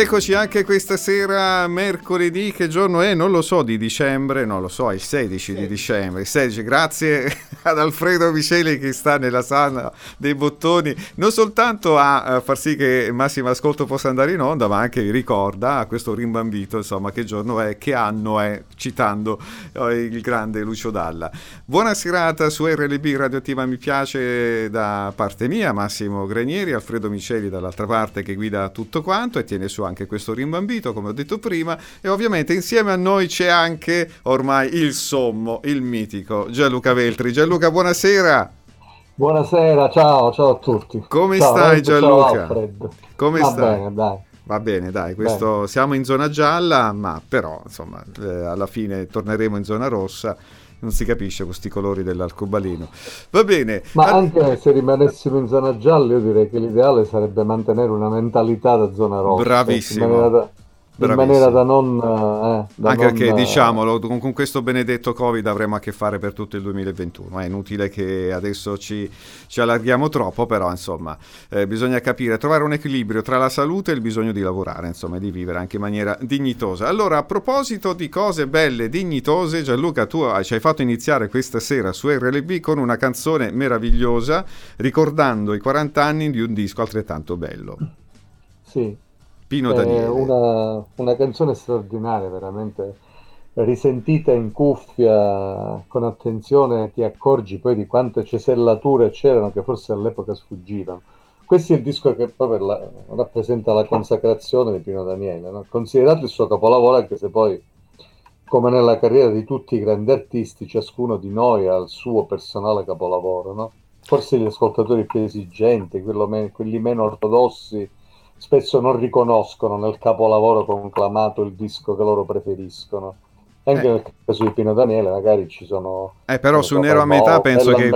Eccoci anche questa sera, mercoledì, che giorno è? Non lo so, di dicembre, non lo so, il 16 di dicembre. 16, grazie ad Alfredo Miceli che sta nella sala dei bottoni, non soltanto a far sì che Massimo Ascolto possa andare in onda, ma anche ricorda a questo rimbambito, insomma, che giorno è, che anno è, citando eh, il grande Lucio Dalla. Buona serata su RLB Radioattiva Mi Piace da parte mia, Massimo Granieri, Alfredo Miceli dall'altra parte che guida tutto quanto e tiene su anche questo rimbambito, come ho detto prima, e ovviamente insieme a noi c'è anche ormai il sommo, il mitico Gianluca Veltri. Gianluca, buonasera. Buonasera, ciao, ciao a tutti. Come ciao, stai Gianluca? Ciao, Come Va stai? bene, dai. Va bene, dai, questo, bene. siamo in zona gialla, ma però insomma eh, alla fine torneremo in zona rossa non si capisce questi colori dell'arcobaleno. Va bene. Ma anche se rimanessimo in zona gialla, io direi che l'ideale sarebbe mantenere una mentalità da zona rossa. Bravissimo. In maniera da non... Eh, da Anche non, perché, diciamolo, con, con, questo benedetto Covid avremo a che fare per tutto il 2021. È inutile che adesso ci, ci allarghiamo troppo, però insomma eh, bisogna capire, trovare un equilibrio tra la salute e il bisogno di lavorare, insomma, e di vivere anche in maniera dignitosa. Allora, a proposito di cose belle, dignitose, Gianluca, tu ci hai fatto iniziare questa sera su RLB con una canzone meravigliosa, ricordando i 40 anni di un disco altrettanto bello. Sì, Pino Daniele. Una, una canzone straordinaria, veramente risentita in cuffia con attenzione ti accorgi poi di quante cesellature c'erano che forse all'epoca sfuggivano. Questo è il disco che proprio la, rappresenta la consacrazione di Pino Daniele, no? considerato il suo capolavoro anche se poi, come nella carriera di tutti i grandi artisti, ciascuno di noi ha il suo personale capolavoro. No? Forse gli ascoltatori più esigenti, quelli meno ortodossi, spesso non riconoscono nel capolavoro conclamato il disco che loro preferiscono. Anche eh. nel caso di Pino Daniele magari ci sono... Eh, però su Nero a metà penso che...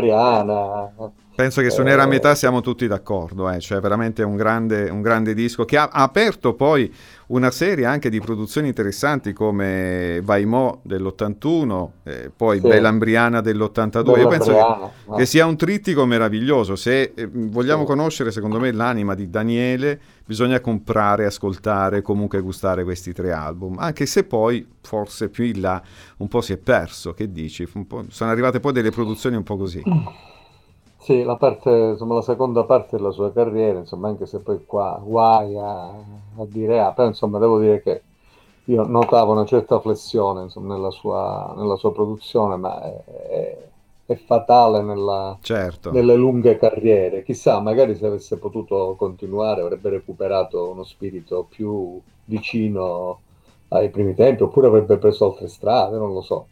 Penso che su Nera a metà siamo tutti d'accordo, eh? cioè veramente un grande, un grande disco che ha, ha, aperto poi una serie anche di produzioni interessanti come Vaimo dell'81, eh, poi sì. Bellambriana dell'82. Io penso che, no. che, sia un trittico meraviglioso. Se eh, vogliamo sì. conoscere, secondo me, l'anima di Daniele, bisogna comprare, ascoltare, comunque gustare questi tre album, anche se poi forse più in là un po' si è perso. Che dici? sono arrivate poi delle produzioni un po' così. Sì, la, parte, insomma, la seconda parte della sua carriera, insomma, anche se poi qua guai a, a dire ah, però insomma devo dire che io notavo una certa flessione insomma, nella, sua, nella sua produzione, ma è, è, è fatale nella, certo. nelle lunghe carriere. Chissà, magari se avesse potuto continuare avrebbe recuperato uno spirito più vicino ai primi tempi, oppure avrebbe preso altre strade, non lo so.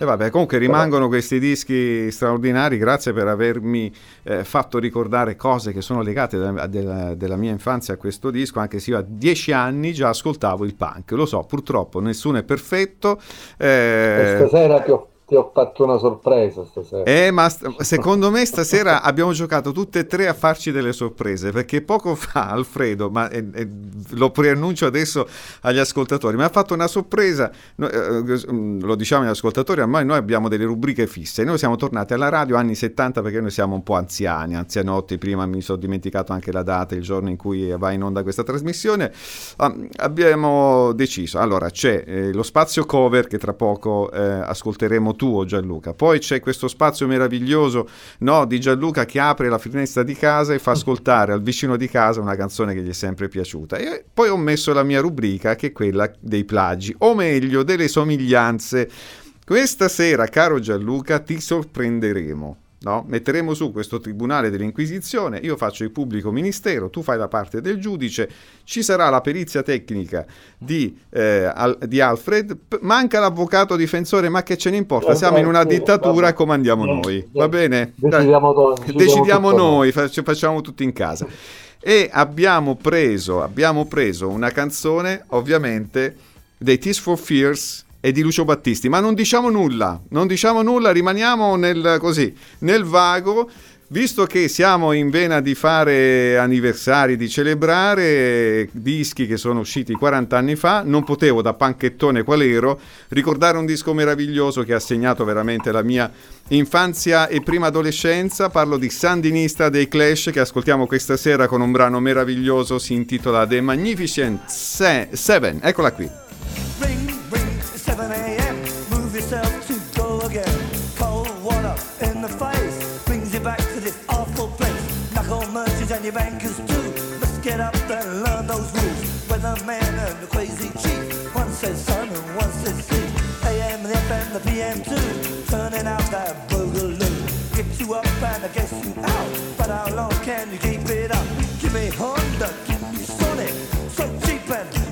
E vabbè, comunque rimangono questi dischi straordinari, grazie per avermi eh, fatto ricordare cose che sono legate da, della, della, mia infanzia a questo disco, anche se io a dieci anni già ascoltavo il punk. Lo so, purtroppo nessuno è perfetto. Eh... Stasera ti ho ti ho fatto una sorpresa stasera. Eh, ma st- secondo me stasera abbiamo giocato tutte e tre a farci delle sorprese, perché poco fa Alfredo, ma eh, eh, lo preannuncio adesso agli ascoltatori, mi ha fatto una sorpresa, no, eh, mm, lo diciamo agli ascoltatori, ormai noi abbiamo delle rubriche fisse, noi siamo tornati alla radio anni 70 perché noi siamo un po' anziani, anzianotti, prima mi sono dimenticato anche la data, il giorno in cui va in onda questa trasmissione, um, abbiamo deciso, allora c'è eh, lo spazio cover che tra poco eh, ascolteremo tuo Gianluca. Poi c'è questo spazio meraviglioso no, di Gianluca che apre la finestra di casa e fa ascoltare al vicino di casa una canzone che gli è sempre piaciuta. E poi ho messo la mia rubrica che è quella dei plagi, o meglio delle somiglianze. Questa sera, caro Gianluca, ti sorprenderemo. No? Metteremo su questo tribunale dell'Inquisizione, io faccio il pubblico ministero, tu fai la parte del giudice, ci sarà la perizia tecnica di, eh, al, di Alfred, p- manca l'avvocato difensore, ma che ce ne importa? Siamo in una dittatura e comandiamo noi, va bene? Decidiamo, decidiamo, decidiamo noi, fac- facciamo tutti in casa. E abbiamo preso, abbiamo preso una canzone, ovviamente, dei Tears for Fears e di Lucio Battisti, ma non diciamo nulla, non diciamo nulla, rimaniamo nel, così, nel vago, visto che siamo in vena di fare anniversari, di celebrare dischi che sono usciti 40 anni fa, non potevo da panchettone qual ero ricordare un disco meraviglioso che ha segnato veramente la mia infanzia e prima adolescenza, parlo di Sandinista dei Clash che ascoltiamo questa sera con un brano meraviglioso, si intitola The Magnificent Seven, eccola qui. Weatherman and the crazy chief. One says sun and one says sea. AM, the FM, the PM too. Turning out that boogaloo. Get you up and I guess you out. But how long can you keep it up? Give me Honda, keep me Sonic. So cheap and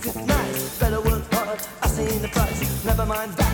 Good night, better work hard, I seen the price. Never mind that.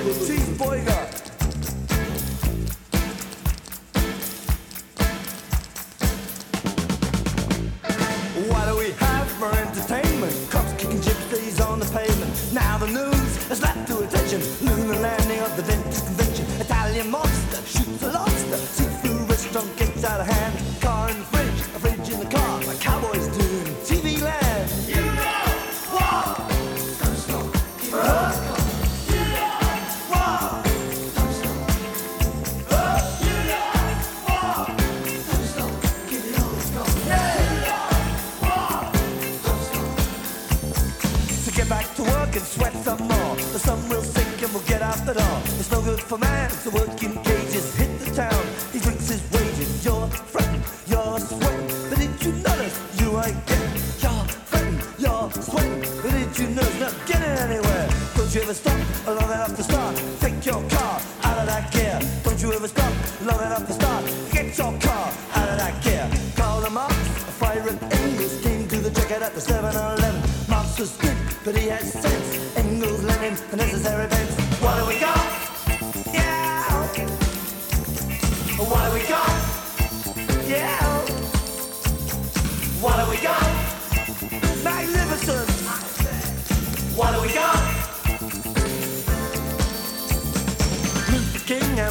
Team Boyga.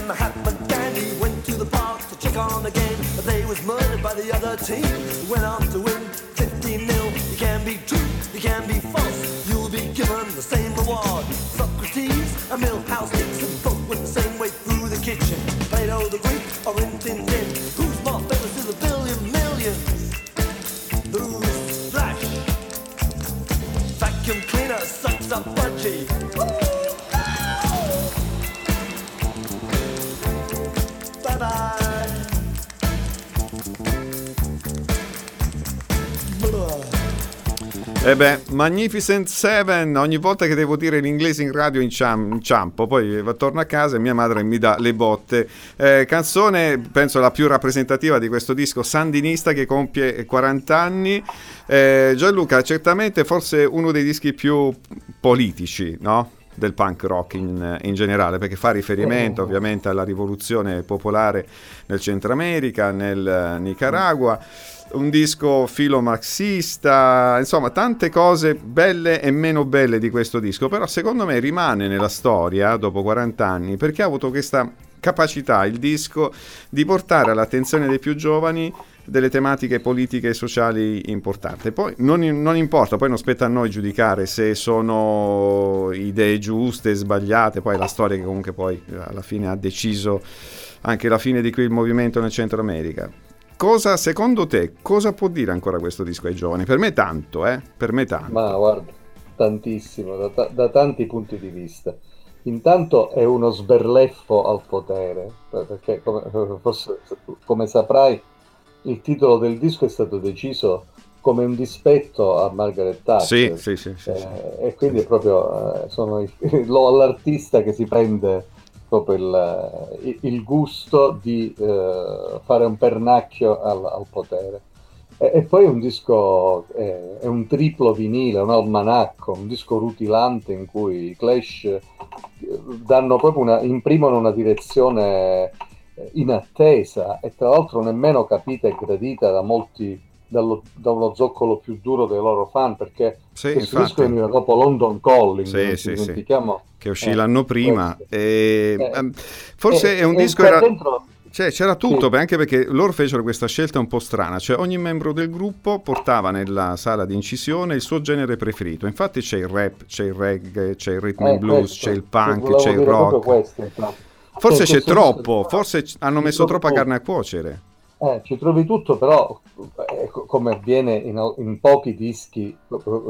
Mahatma Gandhi went to the park to check on the game, but they was murdered by the other team. Went on to win 15 nil. You can be true, you can be false. You'll be given the same reward. Socrates a and Milhouse Dixon both went the same way through the kitchen. Plato the Greek or Rin Tin Tin. Who's more famous to the billion millions? Who's Flash? Vacuum cleaner sucks up E beh, Magnificent Seven, ogni volta che devo dire l'inglese in radio inciam- inciampo, poi torno a casa e mia madre mi dà le botte. Eh, canzone, penso la più rappresentativa di questo disco, Sandinista che compie 40 anni. Eh, Gianluca, certamente forse uno dei dischi più politici, no? del punk rock in, in, generale, perché fa riferimento ovviamente alla rivoluzione popolare nel Centro America, nel Nicaragua, un disco filo marxista, insomma tante cose belle e meno belle di questo disco, però secondo me rimane nella storia dopo 40 anni perché ha avuto questa capacità il disco di portare all'attenzione dei più giovani delle tematiche politiche e sociali importanti. Poi non, non, importa, poi non spetta a noi giudicare se sono idee giuste, sbagliate, poi la storia che comunque poi alla fine ha deciso anche la fine di quel movimento nel Centro America. Cosa, secondo te, cosa può dire ancora questo disco ai giovani? Per me tanto, eh? Per me tanto. Ma guarda, tantissimo, da, ta- da tanti punti di vista. Intanto è uno sberleffo al potere, perché come, forse, come saprai il titolo del disco è stato deciso come un dispetto a Margaret Thatcher. Sì, sì, sì, sì, sì. Eh, e quindi è proprio eh, sono il, l'artista che si prende proprio il, il gusto di eh, fare un pernacchio al, al potere. E, e, poi un disco, è un triplo vinile, un almanacco, un disco rutilante in cui i Clash danno proprio una, imprimono una direzione inattesa e tra l'altro nemmeno capita e gradita da molti dallo, da uno zoccolo più duro dei loro fan perché sì, questo disco veniva dopo London Calling sì, sì, sì. che uscì eh, l'anno prima. e, eh, forse è un disco era... dentro... Cioè, c'era tutto, anche perché loro fecero questa scelta un po' strana, cioè ogni membro del gruppo portava nella sala di incisione il suo genere preferito, infatti c'è il rap, c'è il reggae, c'è il rhythm eh, and blues, questo, c'è il punk, c'è il rock. Questo, forse c'è troppo, forse hanno messo troppa carne a cuocere. Eh, ci trovi tutto, però eh, come avviene in, in, pochi dischi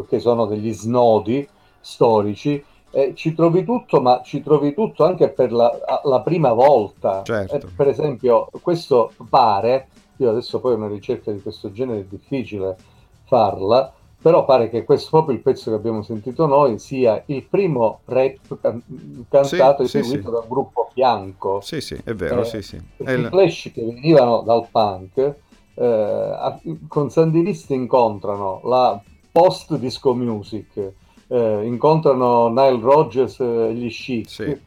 che sono degli snodi storici, eh, ci trovi tutto, ma ci trovi tutto anche per la, la prima volta. Certo. Eh, per esempio, questo pare, io adesso poi una ricerca di questo genere è difficile farla, però pare che questo proprio il pezzo che abbiamo sentito noi sia il primo rap can- cantato e Sì, sì, seguito sì. da un gruppo bianco. Sì, sì, è vero, Eh, sì, sì. Perché il- I Clash che venivano dal punk eh, con Sandinisti incontrano la post disco music, eh, incontrano Nile Rodgers e gli Chic, Sì.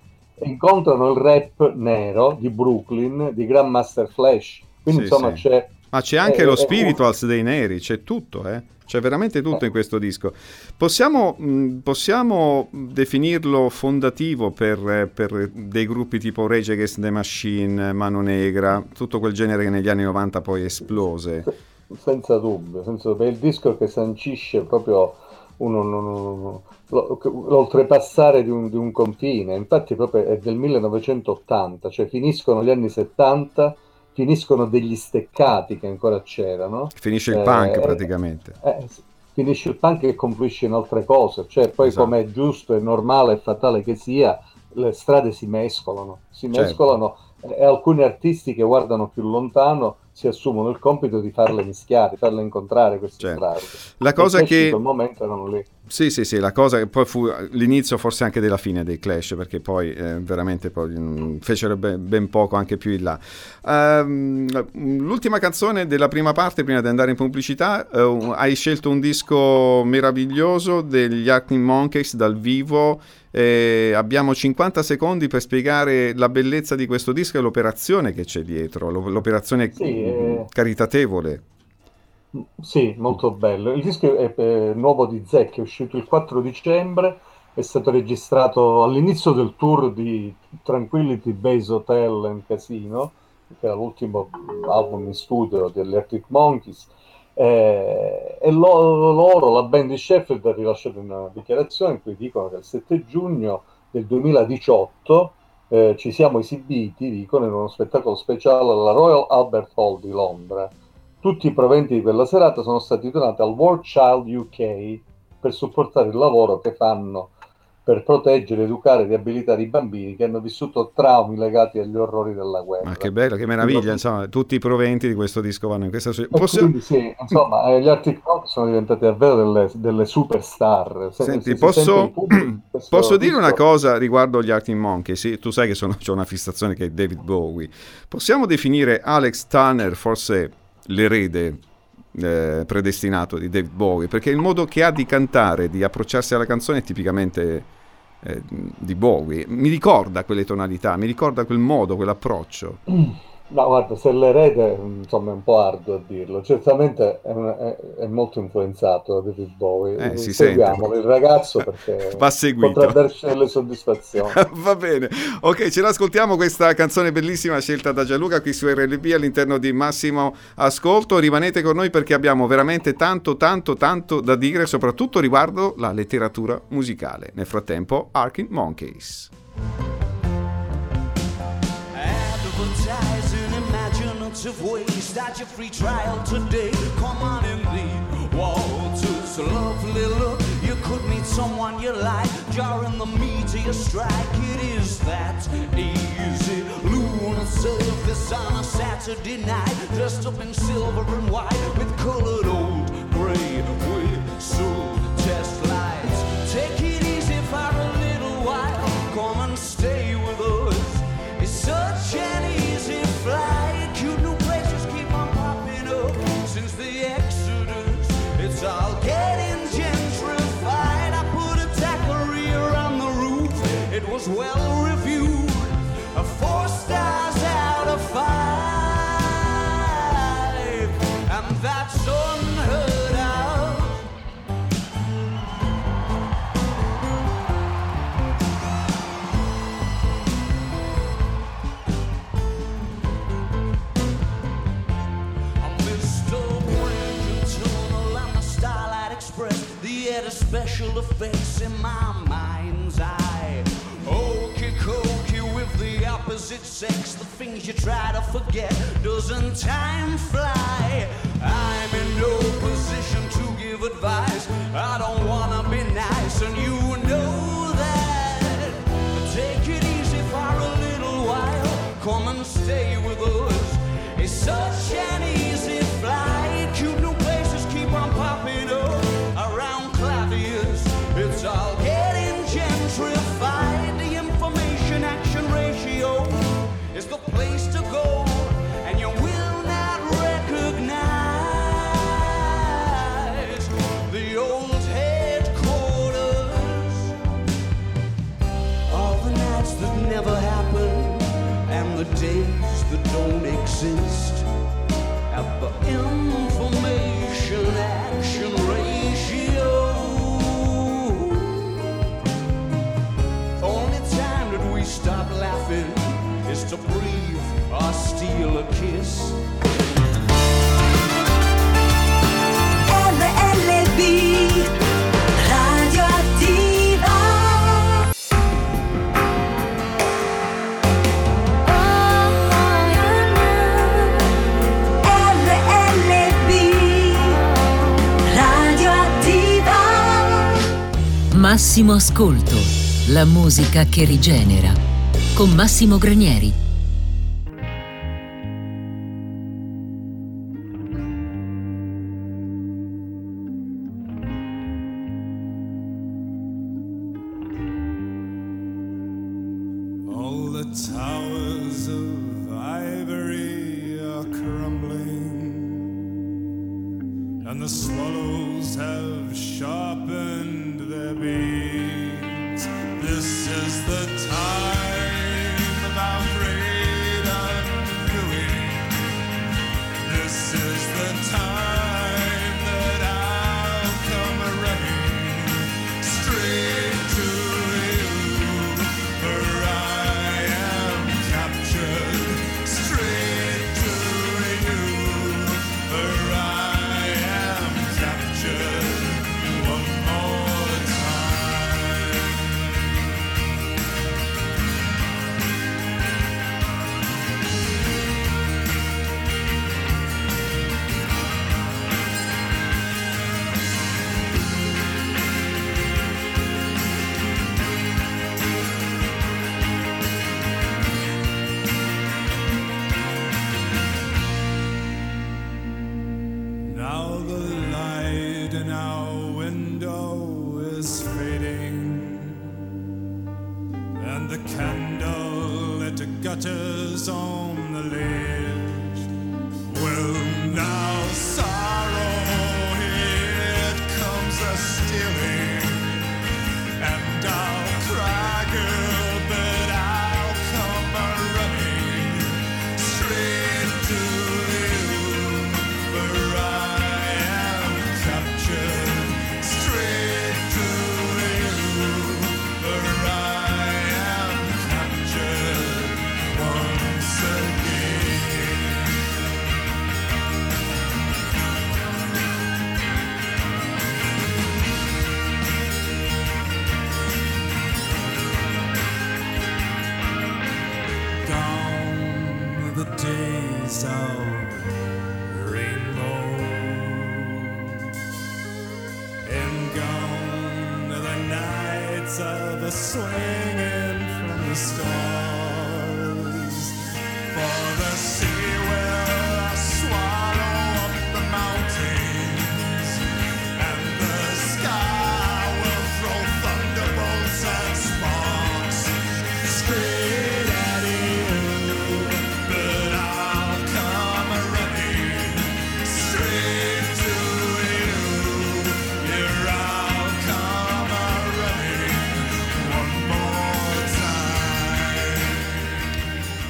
incontrano il rap nero di Brooklyn di Grandmaster Flash. Quindi insomma c'è Ma c'è anche Eh, lo eh, spirituals dei neri, c'è tutto, eh? C'è veramente tutto Eh. in questo disco. Possiamo, mh, possiamo definirlo fondativo per, eh, per dei gruppi tipo Rage Against the Machine, Mano Negra, tutto quel genere che negli anni 90 poi esplose. senza dubbio, senza dubbio. è il disco che sancisce proprio un, un- un- un- lo- l'oltrepassare di un, di un confine. Infatti proprio è del 1980, cioè finiscono gli anni 70, finiscono degli steccati che ancora c'erano. Finisce il Eh, punk eh, praticamente. Eh, finisce il punk e confluisce in altre cose, cioè poi Esatto. come è giusto e normale e fatale che sia, le strade si mescolano, si Certo. mescolano e alcuni artisti che guardano più lontano si assumono il compito di farle mischiare, farle incontrare queste Certo. strade. La cosa che... in quel momento erano lì. Sì, sì, sì, la cosa che poi fu l'inizio forse anche della fine dei Clash, perché poi eh, veramente poi, mm, fecero ben, ben poco anche più in là. Ehm, l'ultima canzone della prima parte, prima di andare in pubblicità, un- hai scelto un disco meraviglioso degli Arctic Monkeys dal vivo. eh, abbiamo 50 secondi per spiegare la bellezza di questo disco e l'operazione che c'è dietro, lo- l'operazione Sì, mm, eh. caritatevole. Sì, molto bello. Il disco è, è nuovo di Zec, è uscito il 4 dicembre, è stato registrato all'inizio del tour di Tranquility Base Hotel and Casino, che era l'ultimo album in studio degli Arctic Monkeys. Eh, e lo- loro, la band di Sheffield, ha rilasciato una dichiarazione in cui dicono che il 7 giugno del 2018 eh, ci siamo esibiti, dicono, in uno spettacolo speciale alla Royal Albert Hall di Londra. Tutti i proventi di quella serata sono stati donati al World Child UK per supportare il lavoro che fanno per proteggere, educare e riabilitare i bambini che hanno vissuto traumi legati agli orrori della guerra. Ma che bello, che meraviglia, insomma, tutti i proventi di questo disco vanno in questa E Possiamo- quindi sì, insomma, eh, gli Arctic Monkeys sono diventati davvero delle, delle superstar. Se- Senti, se posso, posso dire una cosa riguardo gli Arctic Monkeys? Sì, tu sai che sono, c'ho una fissazione che è David Bowie. Possiamo definire Alex Turner forse l'erede eh, predestinato di David Bowie? Perché il modo che ha di cantare, di approcciarsi alla canzone è tipicamente eh, di Bowie. Mi ricorda quelle tonalità, mi ricorda quel modo, quell'approccio. No, guarda, se l'erede, insomma, è un po' arduo a dirlo. Certamente è, un- è- è molto influenzato da David Bowie. Eh, si Seguiamolo, il ragazzo, perché Va seguito. potrà darci delle soddisfazioni. Va bene, ok, ce l'ascoltiamo questa canzone bellissima scelta da Gianluca qui su RLB all'interno di Massimo Ascolto. Rimanete con noi perché abbiamo veramente tanto, tanto, tanto da dire, soprattutto riguardo la letteratura musicale. Nel frattempo, Arctic Monkeys. Imaginative ways. Start your free trial today. Come on in the Walters. Lovely look. You could meet someone you like. Jarring the meteor strike. It is that easy. Lunar surface on a Saturday night. Dressed up in silver and white with colored old gray whistle special effects in my mind's eye. Okey cokey with the opposite sex. The things you try to forget. Doesn't time fly? Massimo Ascolto, la musica che rigenera. Con Massimo Granieri. And the swallows have sharpened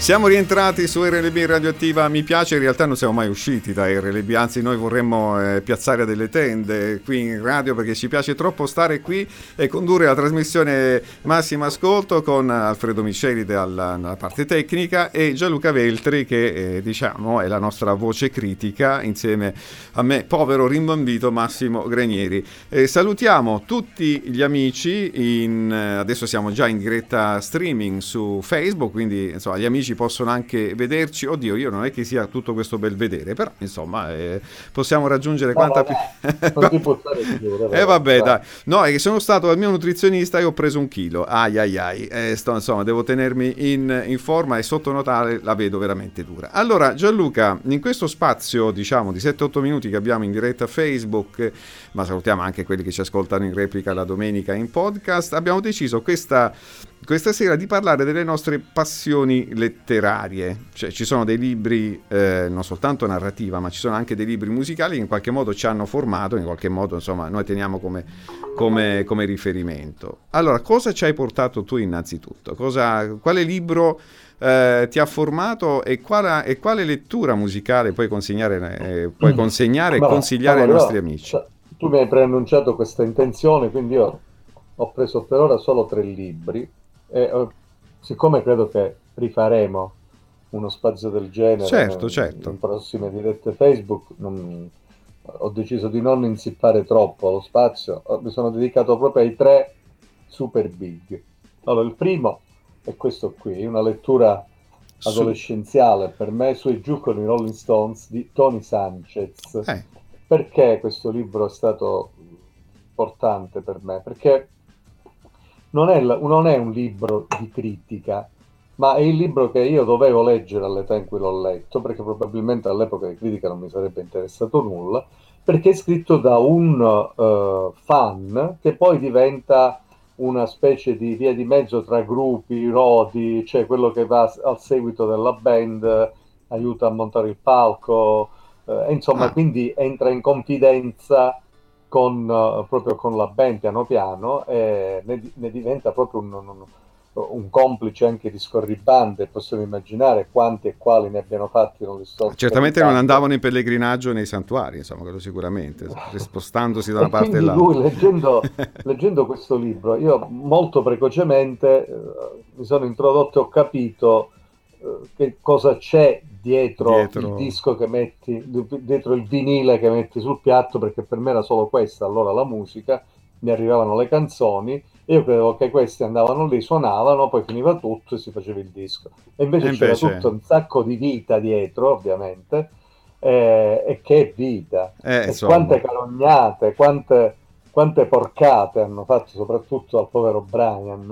Siamo rientrati su RLB Radioattiva, mi piace, in realtà non siamo mai usciti da RLB, anzi noi vorremmo eh, piazzare delle tende qui in radio perché ci piace troppo stare qui e condurre la trasmissione Massimo Ascolto con Alfredo Miceli dalla, parte tecnica e Gianluca Veltri che eh, diciamo è la nostra voce critica insieme a me, povero rimbambito Massimo Granieri. Eh, salutiamo tutti gli amici, in, eh, adesso siamo già in diretta streaming su Facebook, quindi insomma gli amici possono anche vederci. Oddio, io non è che sia tutto questo bel vedere, però insomma eh, possiamo raggiungere quanta più... non ti può stare sicuro. Eh vabbè, dai. No, è che sono stato dal mio nutrizionista e ho preso un chilo. Ai ai ai. Eh, sto- insomma, devo tenermi in, in forma e sotto Natale la vedo veramente dura. Allora, Gianluca, in questo spazio, diciamo, di 7-8 minuti che abbiamo in diretta Facebook, ma salutiamo anche quelli che ci ascoltano in replica la domenica in podcast, abbiamo deciso questa questa sera di parlare delle nostre passioni letterarie. Cioè, ci sono dei libri, eh, non soltanto narrativa, ma ci sono anche dei libri musicali che in qualche modo ci hanno formato, in qualche modo, insomma, noi teniamo come come, come riferimento. Allora, cosa ci hai portato tu innanzitutto? Cosa, quale libro eh, ti ha formato e quale, e quale lettura musicale puoi consegnare, eh, puoi consegnare e Ma, consigliare ai allora, nostri amici? sa- Tu mi hai preannunciato questa intenzione, quindi io ho preso per ora solo tre libri e eh, siccome credo che rifaremo uno spazio del genere Certo, in- certo. in prossime dirette Facebook, non- ho deciso di non insippare troppo lo spazio, mi sono dedicato proprio ai tre super big. Allora, il primo è questo qui, una lettura Su- adolescenziale per me su e giù con i Rolling Stones di Tony Sanchez. Eh, Perché questo libro è stato importante per me? Perché non è, non è un libro di critica, ma è il libro che io dovevo leggere all'età in cui l'ho letto, perché probabilmente all'epoca di critica non mi sarebbe interessato nulla, perché è scritto da un eh, fan che poi diventa una specie di via di mezzo tra gruppi, rodi, cioè quello che va al seguito della band, aiuta a montare il palco, eh, insomma, Ah. quindi entra in confidenza con, eh, proprio con la band piano piano e ne, ne diventa proprio un, un- un complice anche di scorribande. Possiamo immaginare quanti e quali ne abbiano fatti non certamente non andavano in pellegrinaggio nei santuari, insomma, quello sicuramente, spostandosi da una parte all'altra. lui leggendo, leggendo questo libro, io molto precocemente eh, mi sono introdotto e ho capito eh, che cosa c'è dietro, Dietro. il disco che metti, dietro il vinile che metti sul piatto, perché per me era solo questa allora la musica, mi arrivavano le canzoni, io credevo che questi andavano lì, suonavano, poi finiva tutto e si faceva il disco. E invece, E c'era invece- tutto un sacco di vita dietro, ovviamente, eh, e che vita. Eh, E quante carognate, quante, quante porcate hanno fatto soprattutto al povero Brian,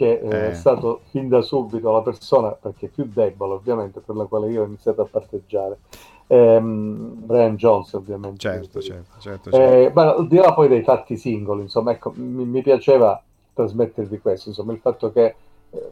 che eh, Eh. è stato fin da subito la persona, perché più debole ovviamente, per la quale io ho iniziato a parteggiare. Ehm, Brian Jones ovviamente. Certo, certo, certo. certo. Eh, ma al di là poi dei fatti singoli, insomma, ecco, mi, mi piaceva trasmettervi questo, insomma, il fatto che eh,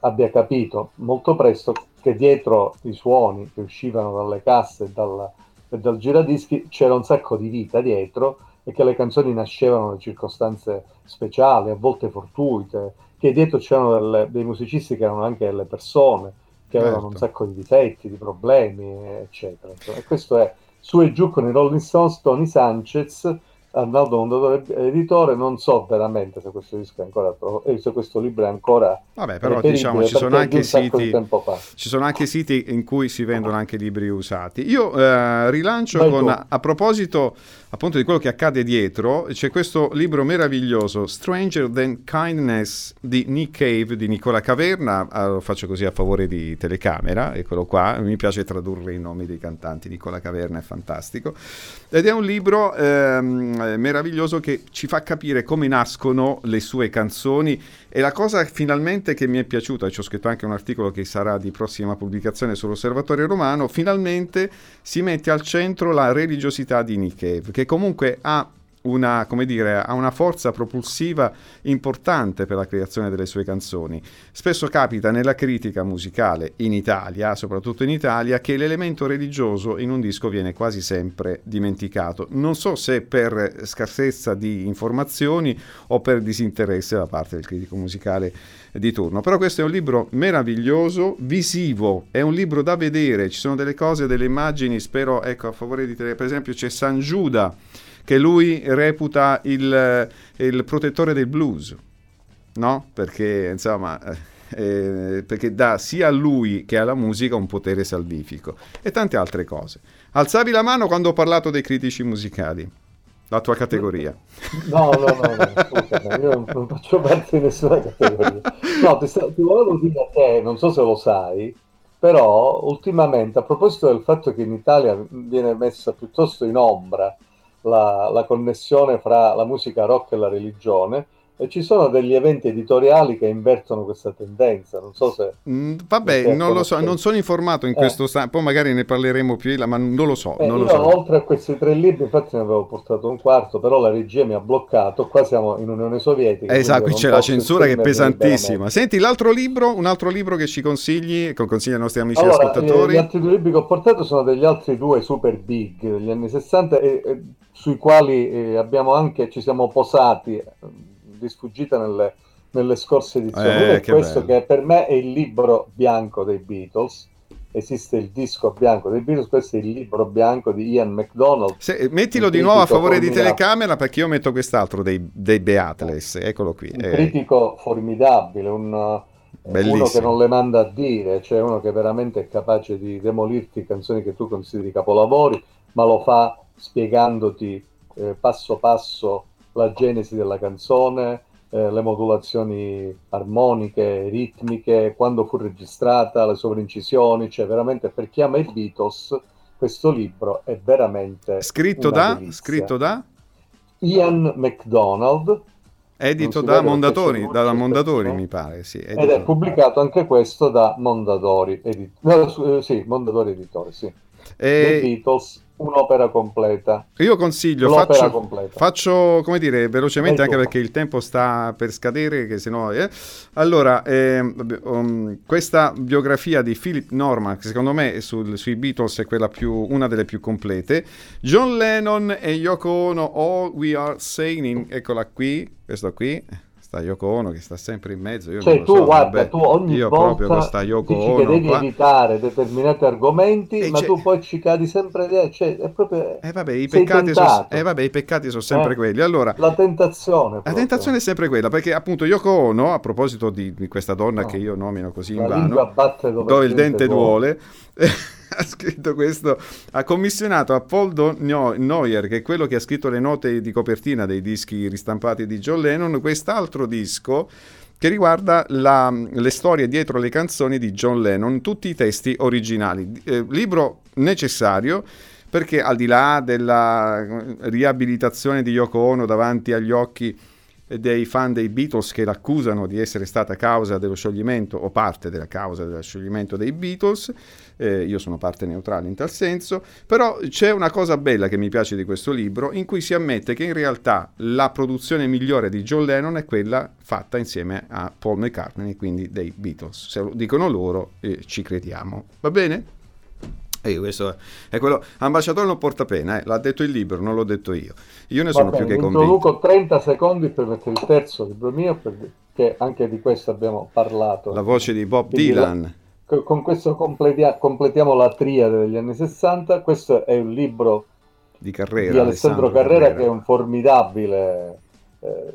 abbia capito molto presto che dietro i suoni che uscivano dalle casse e, dalla- e dal giradischi c'era un sacco di vita dietro e che le canzoni nascevano da circostanze speciali, a volte fortuite, che dietro c'erano delle- dei musicisti che erano anche delle persone, che avevano un Certo. sacco di difetti, di problemi, eccetera. E questo è su e giù con i Rolling Stones, Tony Sanchez, Arnaldo Mondadori editore, non so veramente se questo disco è ancora eh, se questo libro è ancora Vabbè, però diciamo ci sono anche siti. Ci sono anche siti in cui si vendono anche libri usati. Io eh, rilancio Vai con, tu. a proposito appunto di quello che accade dietro, c'è questo libro meraviglioso, Stranger Than Kindness di Nick Cave di Nicola Caverna, Ah, lo faccio così a favore di telecamera, eccolo qua, mi piace tradurre i nomi dei cantanti, Nicola Caverna è fantastico, ed è un libro ehm, meraviglioso che ci fa capire come nascono le sue canzoni e la cosa finalmente che mi è piaciuta, ci ho scritto anche un articolo che sarà di prossima pubblicazione sull'Osservatorio Romano, finalmente si mette al centro la religiosità di Cave, che comunque ha una, come dire, ha una forza propulsiva importante per la creazione delle sue canzoni. Spesso capita nella critica musicale in Italia, soprattutto in Italia, che l'elemento religioso in un disco viene quasi sempre dimenticato. Non so se per scarsezza di informazioni o per disinteresse da parte del critico musicale di turno. Però questo è un libro meraviglioso, visivo, è un libro da vedere, ci sono delle cose, delle immagini, spero, ecco, a favore di te, per esempio c'è San Giuda, che lui reputa il, il protettore del blues, no? Perché, insomma... eh, perché dà sia a lui che alla musica un potere salvifico e tante altre cose. Alzavi la mano quando ho parlato dei critici musicali, la tua categoria. No, no, no, no, scusami, io non, non faccio parte di nessuna categoria. No, ti, sta- ti volevo dire a te, non so se lo sai, però ultimamente, a proposito del fatto che in Italia viene messa piuttosto in ombra la, la connessione fra la musica rock e la religione, E ci sono degli eventi editoriali che invertono questa tendenza, non so se... Mm, vabbè, non lo so, non sono informato in Eh. questo sta- poi magari ne parleremo più in là, ma non lo so, Eh, non lo so. oltre a questi tre libri, infatti ne avevo portato un quarto, però la regia mi ha bloccato, qua siamo in Unione Sovietica. Eh, Esatto, qui c'è la censura che è pesantissima. Senti, l'altro libro, un altro libro che ci consigli, che consigli ai nostri amici Allora, ascoltatori? gli altri due libri che ho portato sono degli altri due super big degli anni 60 e, e sui quali eh, abbiamo anche, ci siamo posati di sfuggita nelle, nelle scorse edizioni. Eh, è che questo bello. che per me è il libro bianco dei Beatles, esiste il disco bianco dei Beatles, questo è il libro bianco di Ian MacDonald. Se- eh, mettilo di nuovo a favore di telecamera perché io metto quest'altro dei, dei Beatles, eccolo qui. un eh. critico formidabile, un, eh, Bellissimo. uno che non le manda a dire, cioè uno che veramente è capace di demolirti canzoni che tu consideri capolavori, ma lo fa spiegandoti eh, passo passo la genesi della canzone, eh, le modulazioni armoniche, ritmiche, quando fu registrata, le sovraincisioni, cioè veramente per chi ama i Beatles questo libro è veramente Scritto da, delizia. scritto da, Ian MacDonald edito da Mondadori, da Mondadori mi pare, sì. ed è edito. pubblicato anche questo da Mondadori, edit- no, eh, sì, Mondadori Editore, sì. The E Beatles, un'opera completa. io consiglio, faccio, completa. faccio, come dire, velocemente, anche perché il tempo sta per scadere, che sennò... eh. Allora, vabbè, um, questa biografia di Philip Norman, che secondo me sul- sui Beatles è quella più, una delle più complete, John Lennon e Yoko Ono, All We Are Saying, eccola qui, questo qui, sta Yoko Ono che sta sempre in mezzo, io Cioè tu so, guarda, vabbè, tu ogni io proprio volta questa Yoko dici che Ono devi qua. evitare determinati argomenti, E ma c'è- tu poi ci cadi sempre, di- cioè è proprio Eh vabbè, i peccati sono eh, vabbè, i peccati sono sempre Eh. quelli. Allora, la tentazione. la proprio. tentazione è sempre quella, perché appunto Yoko Ono, a proposito di, di questa donna No. che io nomino così in La lingua vano, dove, il dente duole, ha scritto questo, ha commissionato a Paul Don- Neu- Neuer, che è quello che ha scritto le note di copertina dei dischi ristampati di John Lennon, quest'altro disco che riguarda la- le storie dietro le canzoni di John Lennon, tutti i testi originali. Eh, libro necessario perché al di là della eh, riabilitazione di Yoko Ono davanti agli occhi dei fan dei Beatles che l'accusano di essere stata causa dello scioglimento o parte della causa dello scioglimento dei Beatles, eh, io sono parte neutrale in tal senso, però c'è una cosa bella che mi piace di questo libro in cui si ammette che in realtà la produzione migliore di John Lennon è quella fatta insieme a Paul McCartney, quindi dei Beatles. Se lo dicono loro, eh, ci crediamo. Va bene? E questo è quello. Ambasciatore non porta pena, eh, l'ha detto il libro, non l'ho detto io. Io ne Va sono bene, più che convinto. introduco 30 secondi per mettere il terzo libro mio, perché anche di questo abbiamo parlato. La voce di Bob Quindi Dylan. Co- Con questo completia- completiamo la triade degli anni 60. Questo è un libro di Carrera. di Alessandro Carrera, che è un formidabile eh,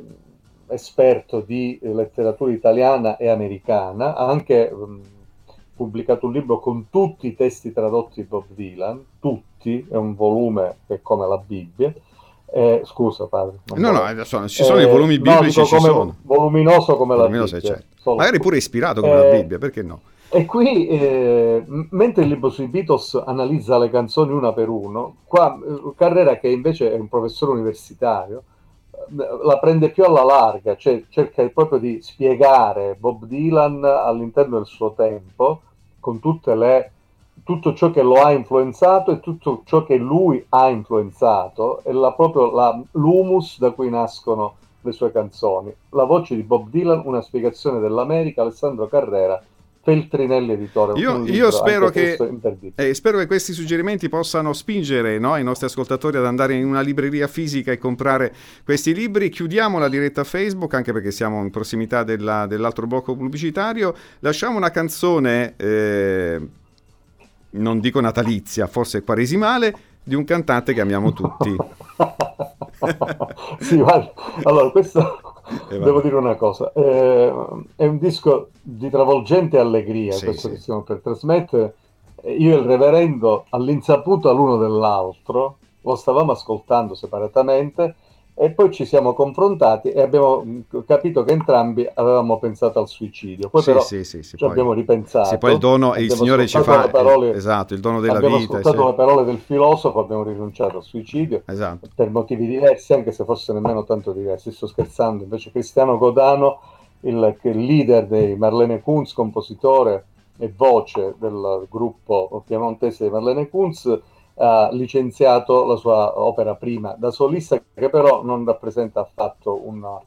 esperto di letteratura italiana e americana. Anche mh, pubblicato un libro con tutti i testi tradotti di Bob Dylan, tutti, è un volume che è come la Bibbia. Eh, scusa, padre. No, no, adesso ci sono i Eh, volumi no, biblici, dico ci sono. Voluminoso come Voluminoso, la Bibbia. certo. solo- Magari pure ispirato come la Eh, Bibbia, perché no? E qui, eh, mentre il libro sui Beatles analizza le canzoni una per uno, qua eh, Carrera, che invece è un professore universitario, eh, la prende più alla larga, cioè cerca proprio di spiegare Bob Dylan all'interno del suo tempo, con tutte le, tutto ciò che lo ha influenzato e tutto ciò che lui ha influenzato, e la, proprio la- l'humus da cui nascono le sue canzoni. La voce di Bob Dylan, una spiegazione dell'America, Alessandro Carrera, Feltrinelli Editore. Io- io spero che- questo imperdibile. E spero che questi suggerimenti possano spingere no, i nostri ascoltatori ad andare in una libreria fisica e comprare questi libri. Chiudiamo la diretta Facebook, anche perché siamo in prossimità della- dell'altro blocco pubblicitario. Lasciamo una canzone, eh, non dico natalizia, forse quaresimale, di un cantante che amiamo tutti. sì, guarda, allora questo Eh. Devo dire una cosa, eh, è un disco di travolgente allegria Sì, questo sì. che stiamo per trasmettere. Io e il reverendo, all'insaputa l'uno dell'altro, lo stavamo ascoltando separatamente E poi ci siamo confrontati e abbiamo mh, capito che entrambi avevamo pensato al suicidio. Poi Sì, però sì, sì, sì, ci poi- abbiamo ripensato. Sì, poi il dono, e il abbiamo Signore ci fa, le parole- esatto, il dono della abbiamo vita. ascoltato sì. le parole del filosofo, abbiamo rinunciato al suicidio Esatto. per motivi diversi, anche se forse nemmeno tanto diversi. Sto scherzando. Invece Cristiano Godano, il, il leader dei Marlene Kunz, compositore e voce del gruppo piemontese di Marlene Kunz, ha licenziato la sua opera prima da solista, che però non rappresenta affatto una-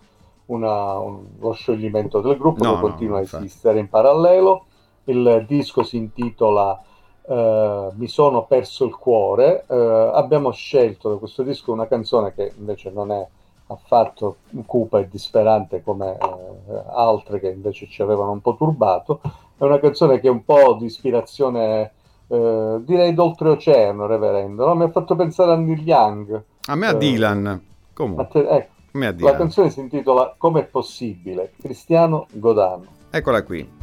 una- un- lo scioglimento del gruppo, No, che no, continua a esistere in parallelo. Il disco si intitola eh, Mi sono perso il cuore. Eh, abbiamo scelto da questo disco una canzone che invece non è affatto cupa e disperante come eh, altre che invece ci avevano un po' turbato. È una canzone che è un po' di ispirazione, eh, direi d'oltreoceano, reverendo. no? Mi ha fatto pensare a Neil Young. A me a Eh, Dylan, comunque, te- ecco, a me a la Dylan. canzone si intitola Com'è possibile? Cristiano Godano. Eccola qui.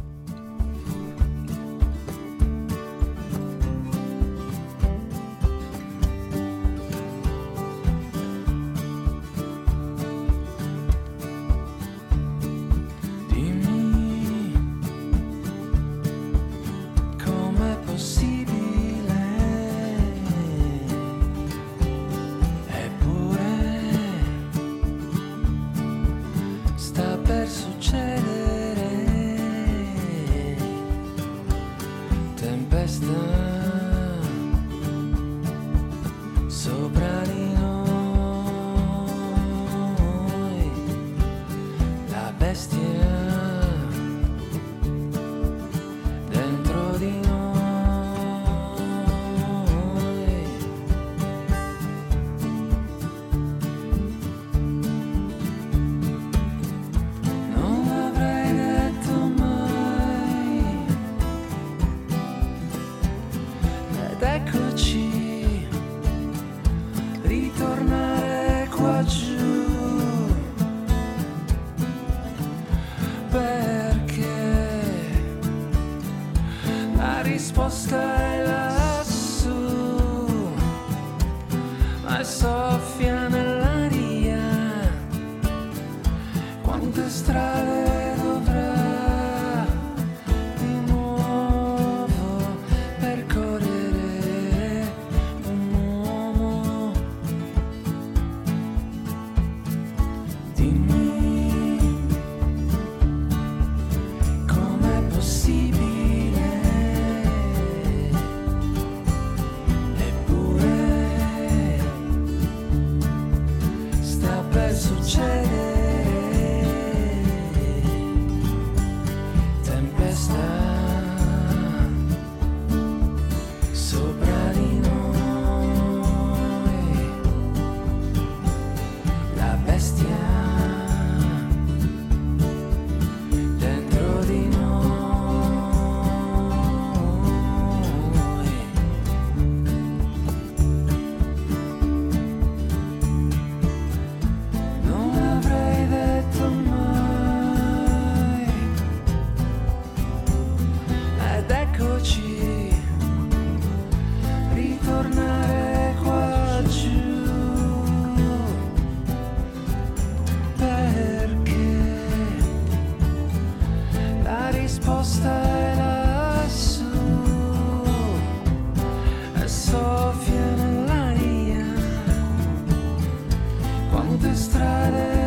strade.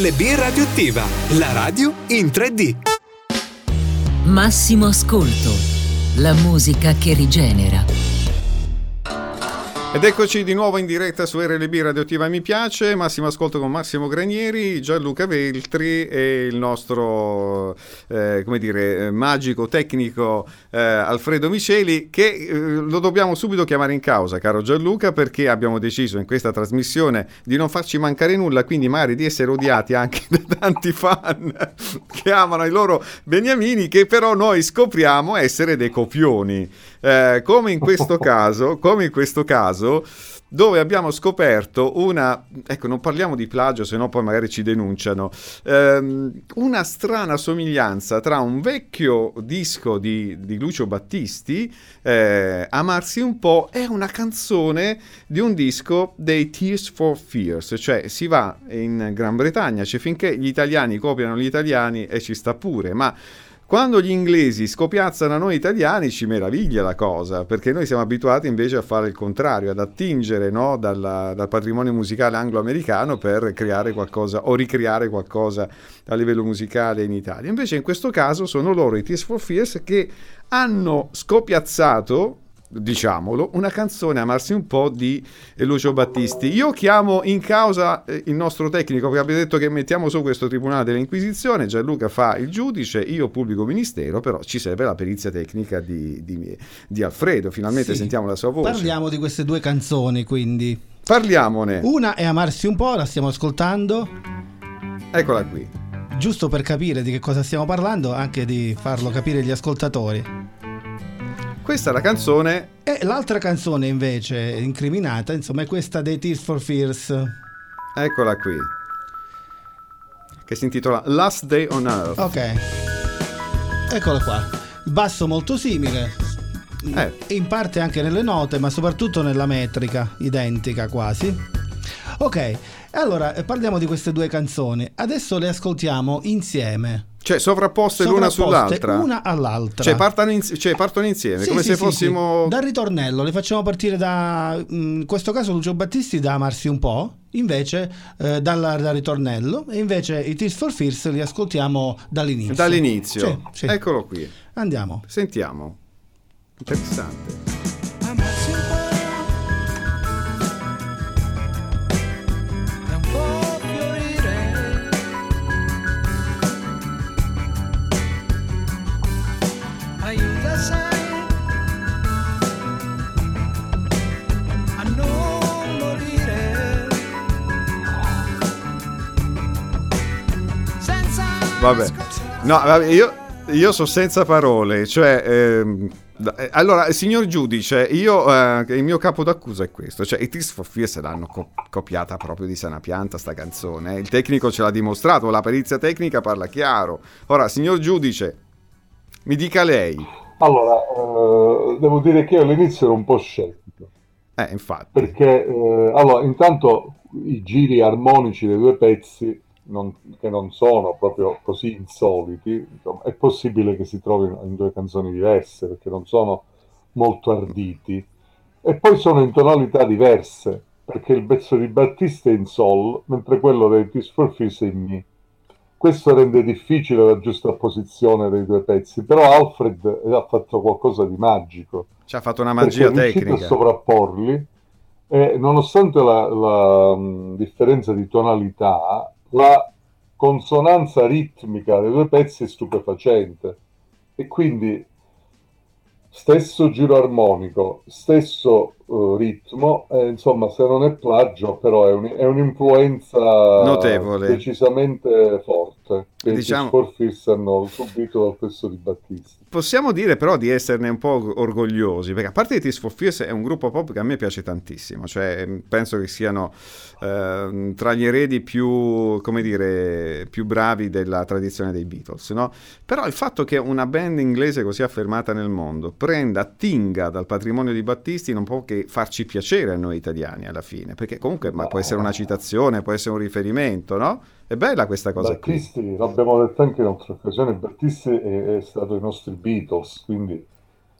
RLB Radioattiva, la radio in 3D. Massimo ascolto, la musica che rigenera. Ed eccoci di nuovo in diretta su RLB Radioattiva Mi Piace, Massimo Ascolto con Massimo Granieri, Gianluca Veltri e il nostro, eh, come dire, magico tecnico eh, Alfredo Miceli che eh, lo dobbiamo subito chiamare in causa, caro Gianluca, perché abbiamo deciso in questa trasmissione di non farci mancare nulla, quindi magari di essere odiati anche da tanti fan che amano i loro beniamini, che però noi scopriamo essere dei copioni. Eh, come in questo caso, come in questo caso, dove abbiamo scoperto una, ecco non parliamo di plagio se no poi magari ci denunciano, ehm, una strana somiglianza tra un vecchio disco di, di Lucio Battisti, eh, Amarsi un po', e una canzone di un disco dei Tears for Fears, cioè si va in Gran Bretagna, cioè finché gli italiani copiano gli italiani e ci sta pure, ma... Quando gli inglesi scopiazzano a noi italiani ci meraviglia la cosa, perché noi siamo abituati invece a fare il contrario, ad attingere no, dalla- dal patrimonio musicale anglo-americano per creare qualcosa o ricreare qualcosa a livello musicale in Italia. Invece in questo caso sono loro i Tears for Fears che hanno scopiazzato diciamolo, una canzone amarsi un po' di Lucio Battisti. Io chiamo in causa eh, il nostro tecnico perché abbiamo detto che mettiamo su questo tribunale dell'Inquisizione, Gianluca fa il giudice, io pubblico ministero, però ci serve la perizia tecnica di, di- di Alfredo, finalmente Sì. sentiamo la sua voce. Parliamo di queste due canzoni, quindi. Parliamone, Una è Amarsi un po', la stiamo ascoltando, eccola qui. giusto per capire di che cosa stiamo parlando, anche di farlo capire agli ascoltatori. Questa è la canzone, E l'altra canzone invece incriminata, insomma, è questa dei Tears for Fears. eccola qui, che si intitola Last Day on Earth. Ok. Eccola qua. Basso molto simile. Eh. In parte anche nelle note, ma soprattutto nella metrica, identica quasi. Ok, allora eh, parliamo di queste due canzoni. Adesso le ascoltiamo insieme. Cioè sovrapposte l'una sull'altra. Una all'altra. Cioè, partono insi- cioè, partono insieme, Sì, come sì, se sì, fossimo... Dal ritornello, le facciamo partire da, mm, in questo caso Lucio Battisti da amarsi un po', invece eh, dalla- dal ritornello, e invece i Tears for Fears li ascoltiamo dall'inizio. Dall'inizio. Eccolo qui. Andiamo. Sentiamo. Interessante. Vabbè. No, vabbè, io, io sono senza parole. Cioè, ehm, eh, allora, signor giudice, io, eh, il mio capo d'accusa è questo. Cioè, i Tears for Fears l'hanno co- copiata proprio di sana pianta, sta canzone. Il tecnico ce l'ha dimostrato, la perizia tecnica parla chiaro. Ora, signor giudice, mi dica lei. Allora, eh, devo dire che io all'inizio ero un po' scettico, Eh, infatti. perché eh, allora, intanto i giri armonici dei due pezzi, non- che non sono proprio così insoliti, insomma, è possibile che si trovino in due canzoni diverse, perché non sono molto arditi, e poi sono in tonalità diverse, perché il pezzo di Battista è in sol, mentre quello dei Tears for Fears è in mi. Questo rende difficile la giusta posizione dei due pezzi, però Alfred ha fatto qualcosa di magico Ci ha fatto una magia tecnica. a sovrapporli e nonostante la, la, mh, differenza di tonalità, la consonanza ritmica dei due pezzi è stupefacente e quindi stesso giro armonico, stesso eh, ritmo, eh, insomma se non è plagio però è, un- è un'influenza Notevole. decisamente forte che Diciamo- i Fears hanno subito dal pezzo di Battisti. Possiamo dire però di esserne un po' orgogliosi, perché a parte i Tears for Fears è un gruppo pop che a me piace tantissimo, cioè mh, penso che siano ehm, tra gli eredi più, come dire, più bravi della tradizione dei Beatles, no? Però il fatto che una band inglese così affermata nel mondo prenda, attinga dal patrimonio di Battisti non può che farci piacere a noi italiani alla fine, perché comunque ma può essere una citazione, può essere un riferimento, no? È bella questa cosa qui. Battisti, l'abbiamo detto anche in altre occasioni, Battisti è, è stato i nostri Beatles, quindi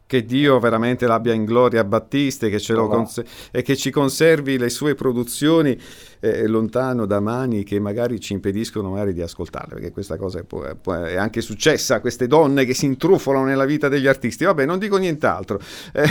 Che Dio veramente l'abbia in gloria Battisti e che, ce lo cons- e che ci conservi le sue produzioni eh, lontano da mani che magari ci impediscono magari di ascoltarle, perché questa cosa è può- è anche successa a queste donne che si intrufolano nella vita degli artisti. Vabbè, non dico nient'altro. Eh,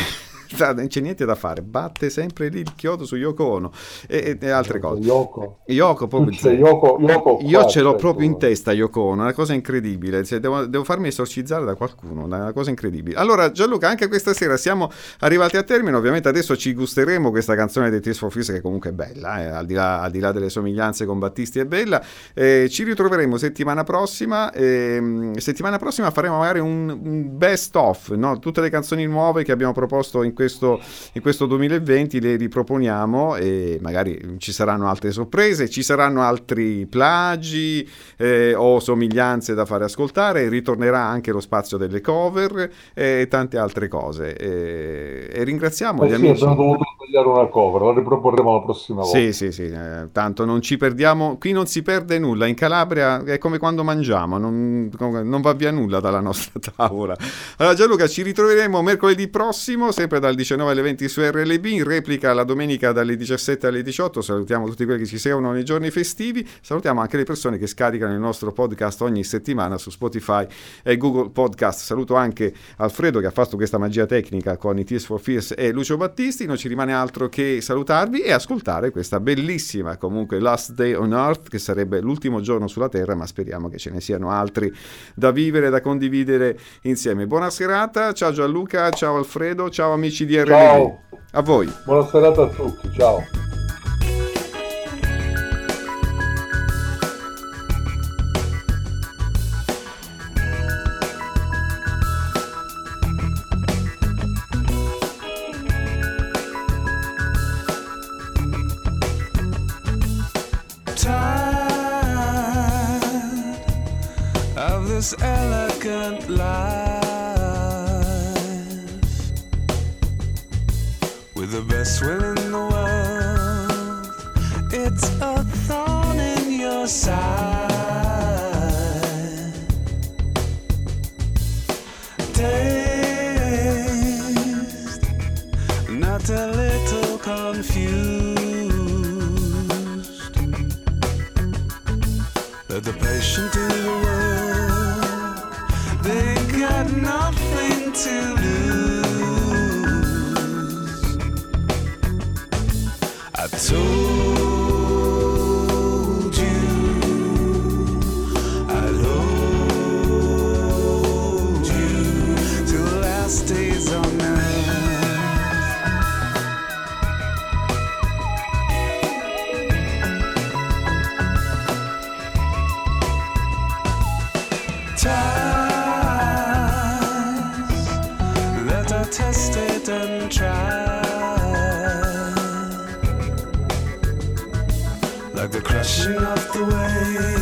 non c'è niente da fare, batte sempre lì il chiodo su Yoko Ono e, e altre cose. Yoko. Yoko, proprio C'è Yoko- Yoko io ce l'ho certo. proprio in testa Yoko Ono, è una cosa incredibile, cioè, devo, devo farmi esorcizzare da qualcuno, è una cosa incredibile. Allora Gianluca, anche questa sera siamo arrivati a termine, ovviamente adesso ci gusteremo questa canzone dei Tears for Fears che comunque è bella, eh, al, di là, al di là delle somiglianze con Battisti è bella. Eh, ci ritroveremo settimana prossima, ehm, settimana prossima faremo magari un, un best of, no? tutte le canzoni nuove che abbiamo proposto in questo, in questo 2020 le riproponiamo e magari ci saranno altre sorprese, ci saranno altri plagi eh, o somiglianze da fare ascoltare, ritornerà anche lo spazio delle cover e tante altre cose. E, e ringraziamo Eh gli sì, amici. abbiamo dovuto tagliare una cover, la riproporremo la prossima volta. Sì, sì, sì, eh, tanto non ci perdiamo, qui non si perde nulla, in Calabria è come quando mangiamo, non, non va via nulla dalla nostra tavola. Allora Gianluca, ci ritroveremo mercoledì prossimo, sempre dal 19 alle 20 su RLB, in replica la domenica dalle 17 alle 18, salutiamo tutti quelli che ci seguono nei giorni festivi, salutiamo anche le persone che scaricano il nostro podcast ogni settimana su Spotify e Google Podcast, saluto anche Alfredo che ha fatto questa magia tecnica con i Tears for Fears e Lucio Battisti, non ci rimane altro che salutarvi e ascoltare questa bellissima comunque Last Day on Earth che sarebbe l'ultimo giorno sulla Terra ma speriamo che ce ne siano altri da vivere, da condividere insieme. Buona serata, ciao Gianluca, ciao Alfredo, ciao amici di RLB. Ciao. A voi. Buona serata a tutti, ciao. Like the crashing of the waves,